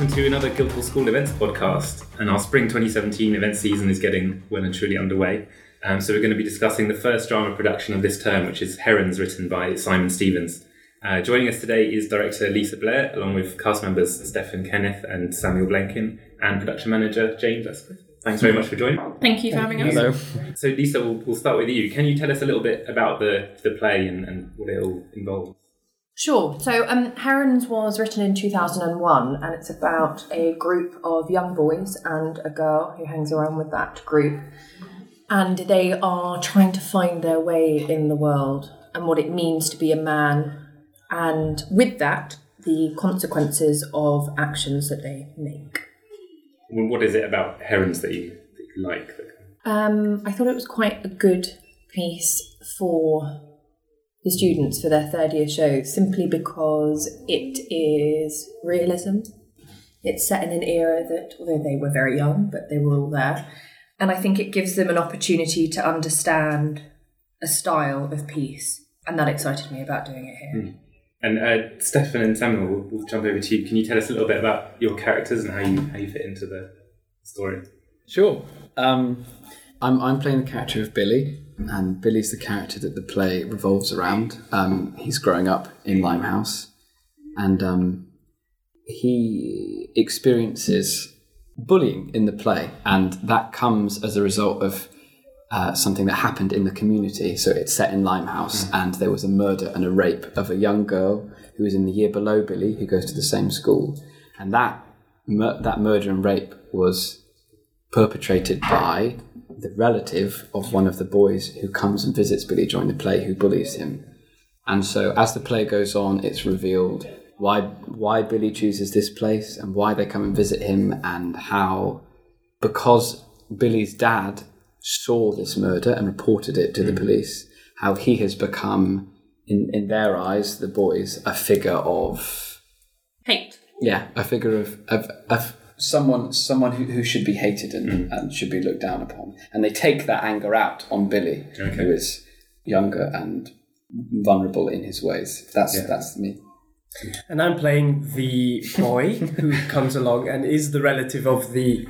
welcome to another Guildhall School Events podcast. And our spring 2017 event season is getting well and truly underway. Um, so we're going to be discussing the first drama production of this term, which is Herons, written by Simon Stephens. Uh, joining us today is director Lisa Blair, along with cast members Stefan Kenneth and Samuel Blenkin, and production manager James Esquith. Thanks very much for joining. Thank you for having us. Hello. So Lisa, we'll, we'll start with you. Can you tell us a little bit about the, the play and, and what it all involves? Sure. So, um, Herons was written in 2001, and it's about a group of young boys and a girl who hangs around with that group. And they are trying to find their way in the world and what it means to be a man, and with that, the consequences of actions that they make. What is it about Herons that you, that you like? Um, I thought it was quite a good piece for the students for their third year show simply because it is realism. It's set in an era that, although they were very young, but they were all there. And I think it gives them an opportunity to understand a style of piece. And that excited me about doing it here. And uh, Stefan and Samuel, we'll, we'll jump over to you. Can you tell us a little bit about your characters and how you how you fit into the story? Sure. Um, I'm, I'm playing the character of Billy, and Billy's the character that the play revolves around. Um, he's growing up in Limehouse, and um, he experiences bullying in the play, and that comes as a result of uh, something that happened in the community. So it's set in Limehouse, and there was a murder and a rape of a young girl who was in the year below Billy, who goes to the same school, and that mur- that murder and rape was perpetrated by the relative of one of the boys who comes and visits Billy during the play, who bullies him. And so, as the play goes on, it's revealed why why Billy chooses this place and why they come and visit him, and how because Billy's dad saw this murder and reported it to the mm. police, how he has become, in in their eyes, the boys, a figure of Hate. yeah, a figure of of, of someone someone who, who should be hated and, mm. and should be looked down upon, and they take that anger out on Billy, Okay. who is younger and vulnerable in his ways. That's Yeah. that's me. And I'm playing the boy who comes along and is the relative of the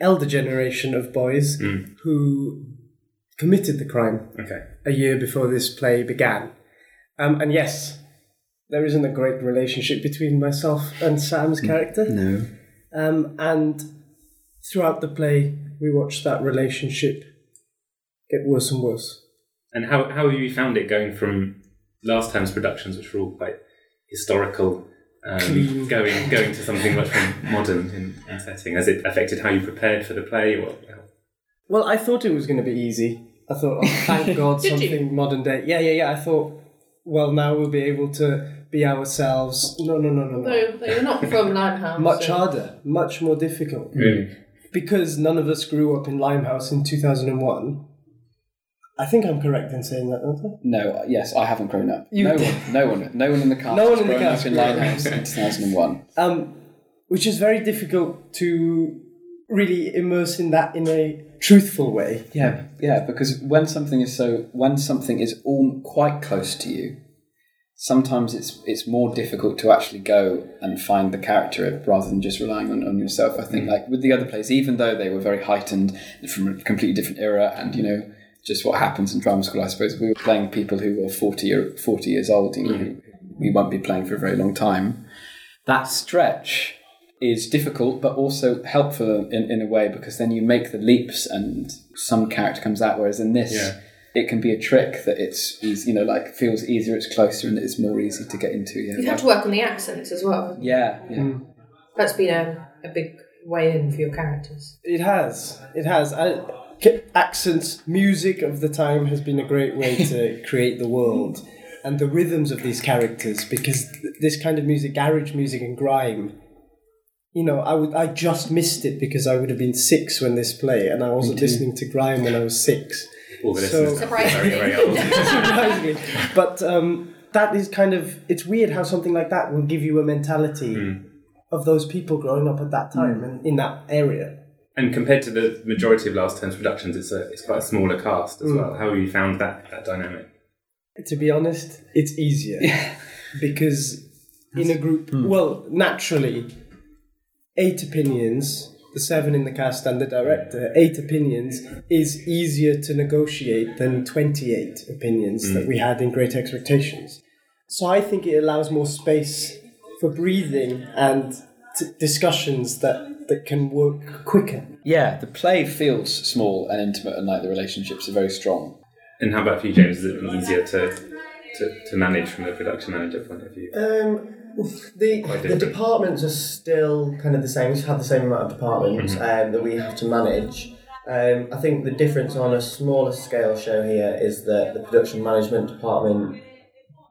elder generation of boys mm. who committed the crime Okay. a year before this play began. Um, and yes, there isn't a great relationship between myself and Sam's mm. character. No. Um, and throughout the play, we watch that relationship get worse and worse. And how how have you found it going from last time's productions, which were all quite historical, um, going going to something much more modern in, in setting? Has it affected how you prepared for the play? Or Well, I thought it was going to be easy. I thought, oh, thank God, Did you? something modern day. Yeah, yeah, yeah. I thought, well, now we'll be able to be ourselves. No, no, no, no, no. No, they were not from Limehouse. Much harder, much more difficult. really? Because none of us grew up in Limehouse in 2001. I think I'm correct in saying that, don't I? No, yes, I haven't grown up. You no did. one, no one, no one in the cast. No one in the grown cast up in. Limehouse in two thousand and one. Um, which is very difficult to really immerse in that in a truthful way. Yeah, yeah, because when something is so when something is all quite close to you, sometimes it's it's more difficult to actually go and find the character rather than just relying on, on yourself. I think mm. like with the other plays, even though they were very heightened from a completely different era and you know just what happens in drama school, I suppose we were playing people who were forty or forty years old, you know, who we won't be playing for a very long time. That stretch is difficult but also helpful in, in a way because then you make the leaps and some character comes out whereas in this Yeah. It can be a trick that it's easy, you know like feels easier it's closer and it's more easy to get into yeah You've had to work on the accents as well. yeah yeah Mm. That's been a, a big way in for your characters. It has. It has. I, c- accents, music of the time has been a great way to create the world and the rhythms of these characters because this kind of music, garage music and grime, you know, I would I just missed it because I would have been six when this play and I wasn't listening to grime when I was six. All the So- listeners are very, Surprisingly. very old. Surprisingly. But um, that is kind of it's weird how something like that will give you a mentality hmm. of those people growing up at that hmm. time and in that area. And compared to the majority of last term's productions, it's a it's quite a smaller cast as hmm. well. How have you found that that dynamic? To be honest, it's easier because in a group, well, naturally, eight opinions, the seven in the cast and the director, eight opinions is easier to negotiate than 28 opinions that we had in Great Expectations. So I think it allows more space for breathing and t- discussions that, that can work quicker. Yeah, the play feels small and intimate, and like the relationships are very strong. And how about for you, James? Is it easier to, to, to manage from the production manager point of view? Um, the the departments are still kind of the same. We have the same amount of departments um, that we have to manage. Um, I think the difference on a smaller scale show here is that the production management department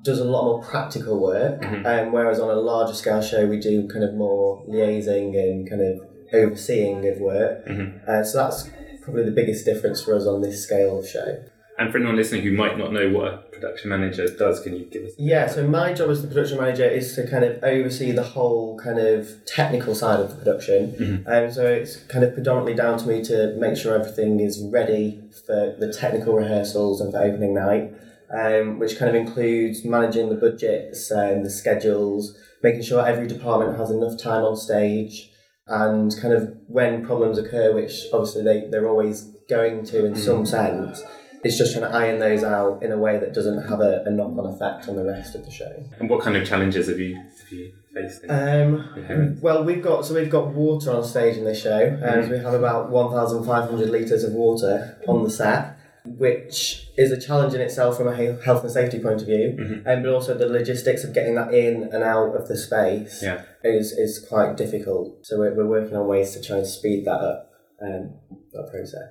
does a lot more practical work, um, whereas on a larger scale show we do kind of more liaising and kind of overseeing of work. Uh, so that's probably the biggest difference for us on this scale of show. And for anyone listening who might not know what a production manager does, can you give us? Yeah, so my job as the production manager is to kind of oversee the whole kind of technical side of the production. Um, so it's kind of predominantly down to me to make sure everything is ready for the technical rehearsals and for opening night, um, which kind of includes managing the budgets and the schedules, making sure every department has enough time on stage, and kind of when problems occur, which obviously they, they're always going to in some sense. It's just trying to iron those out in a way that doesn't have a, a knock-on effect on the rest of the show. And what kind of challenges have you have you faced? Um, well, we've got so we've got water on stage in this show, and we have about one thousand five hundred liters of water on the set, which is a challenge in itself from a health and safety point of view, and but also the logistics of getting that in and out of the space Yeah. is is quite difficult. So we're, we're working on ways to try and speed that up, um, that process.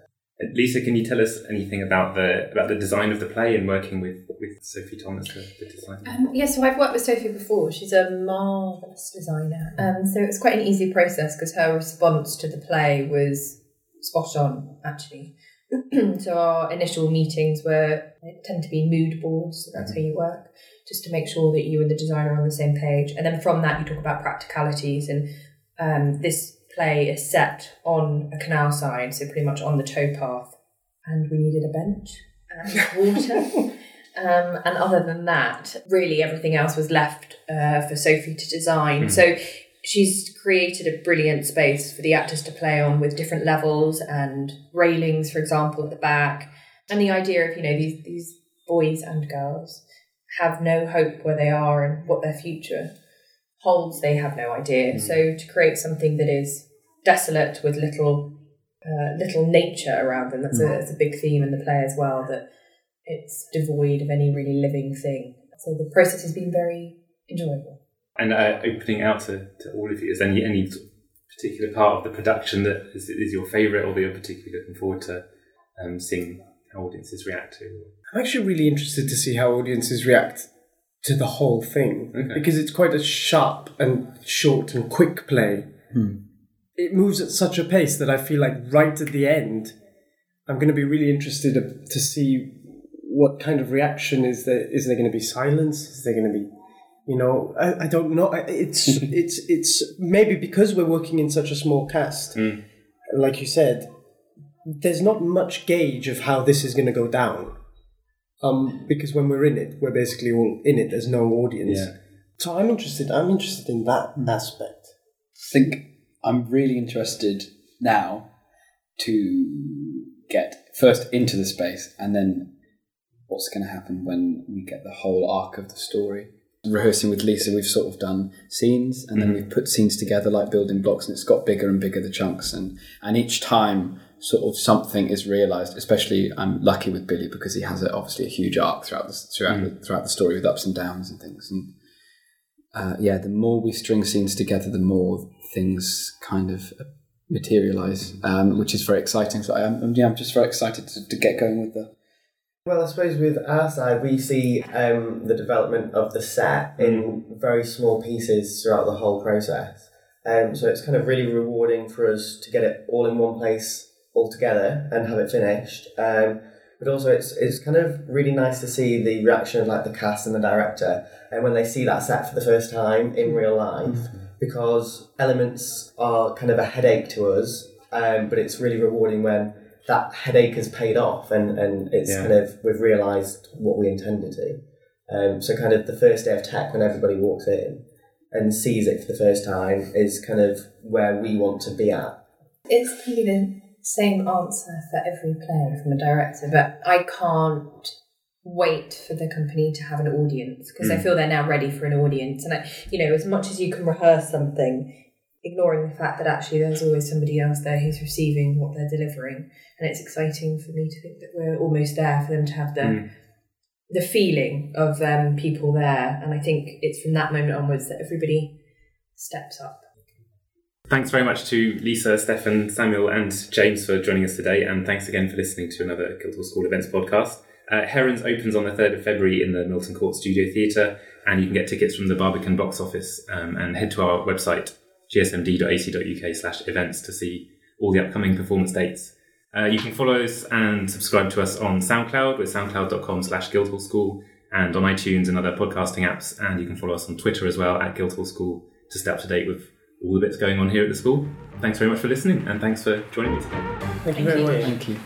Lisa, can you tell us anything about the about the design of the play and working with, with Sophie Thomas, the, the designer? Um, yeah, so I've worked with Sophie before. She's a marvellous designer. Um, so it's quite an easy process because her response to the play was spot on, actually. so our initial meetings were they tend to be mood boards, so that's how you work, just to make sure that you and the designer are on the same page. And then from that, you talk about practicalities. And um, this play is set on a canal side, so pretty much on the towpath. And we needed a bench and water. Um, and other than that, really everything else was left uh, for Sophie to design. So she's created a brilliant space for the actors to play on with different levels and railings, for example, at the back. And the idea of, you know, these, these boys and girls have no hope where they are and what their future holds, they have no idea. So to create something that is desolate with little uh, little nature around them, that's, a, that's a big theme in the play as well, that it's devoid of any really living thing. So the process has been very enjoyable. And uh, opening out to, to all of you, is there any any particular part of the production that is, is your favourite or that you're particularly looking forward to um, seeing how audiences react to? I'm actually really interested to see how audiences react to the whole thing Okay. because it's quite a sharp and short and quick play. It moves at such a pace that I feel like right at the end, I'm going to be really interested to, to see what kind of reaction is there. Is there going to be silence? Is there going to be, you know, I, I don't know. It's it's it's maybe because we're working in such a small cast, Mm. like you said, there's not much gauge of how this is going to go down. Um, because when we're in it, we're basically all in it. There's no audience. Yeah. So I'm interested. I'm interested in that aspect. I think I'm really interested now to get first into the space and then what's going to happen when we get the whole arc of the story. Rehearsing with Lisa, we've sort of done scenes and then we've put scenes together like building blocks, and it's got bigger and bigger the chunks, and and each time sort of something is realised. Especially, I'm lucky with Billy because he has a, obviously a huge arc throughout the throughout the, throughout the story with ups and downs and things. And uh, yeah, the more we string scenes together, the more things kind of materialize, um, which is very exciting. So I'm, yeah, I'm just very excited to, to get going with the. Well, I suppose with our side, we see um, the development of the set in very small pieces throughout the whole process. Um, so it's kind of really rewarding for us to get it all in one place, all together, and have it finished. Um, but also, it's it's kind of really nice to see the reaction of like the cast and the director, and when they see that set for the first time in real life, because elements are kind of a headache to us, um, but it's really rewarding when that headache has paid off and, and it's Yeah. kind of we've realised what we intended to. Um, so kind of the first day of tech when everybody walks in, and sees it for the first time is kind of where we want to be at. It's probably the same answer for every play from a director, but I can't wait for the company to have an audience because I feel they're now ready for an audience. And I, you know, as much as you can rehearse something, ignoring the fact that actually there's always somebody else there who's receiving what they're delivering, and it's exciting for me to think that we're almost there for them to have the Mm. the feeling of um, people there. And I think it's from that moment onwards that everybody steps up. Thanks very much to Lisa, Stefan, Samuel, and James for joining us today, and thanks again for listening to another Guildhall School Events podcast. Uh, Herons opens on the 3rd of February in the Milton Court Studio Theatre, and you can get tickets from the Barbican box office um, and head to our website, gsmd.ac.uk slash events to see all the upcoming performance dates. Uh, you can follow us and subscribe to us on SoundCloud with soundcloud.com slash Guildhall School and on iTunes and other podcasting apps. And you can follow us on Twitter as well at Guildhall School to stay up to date with all the bits going on here at the school. Thanks very much for listening and thanks for joining me today. Thank you very much. Thank you.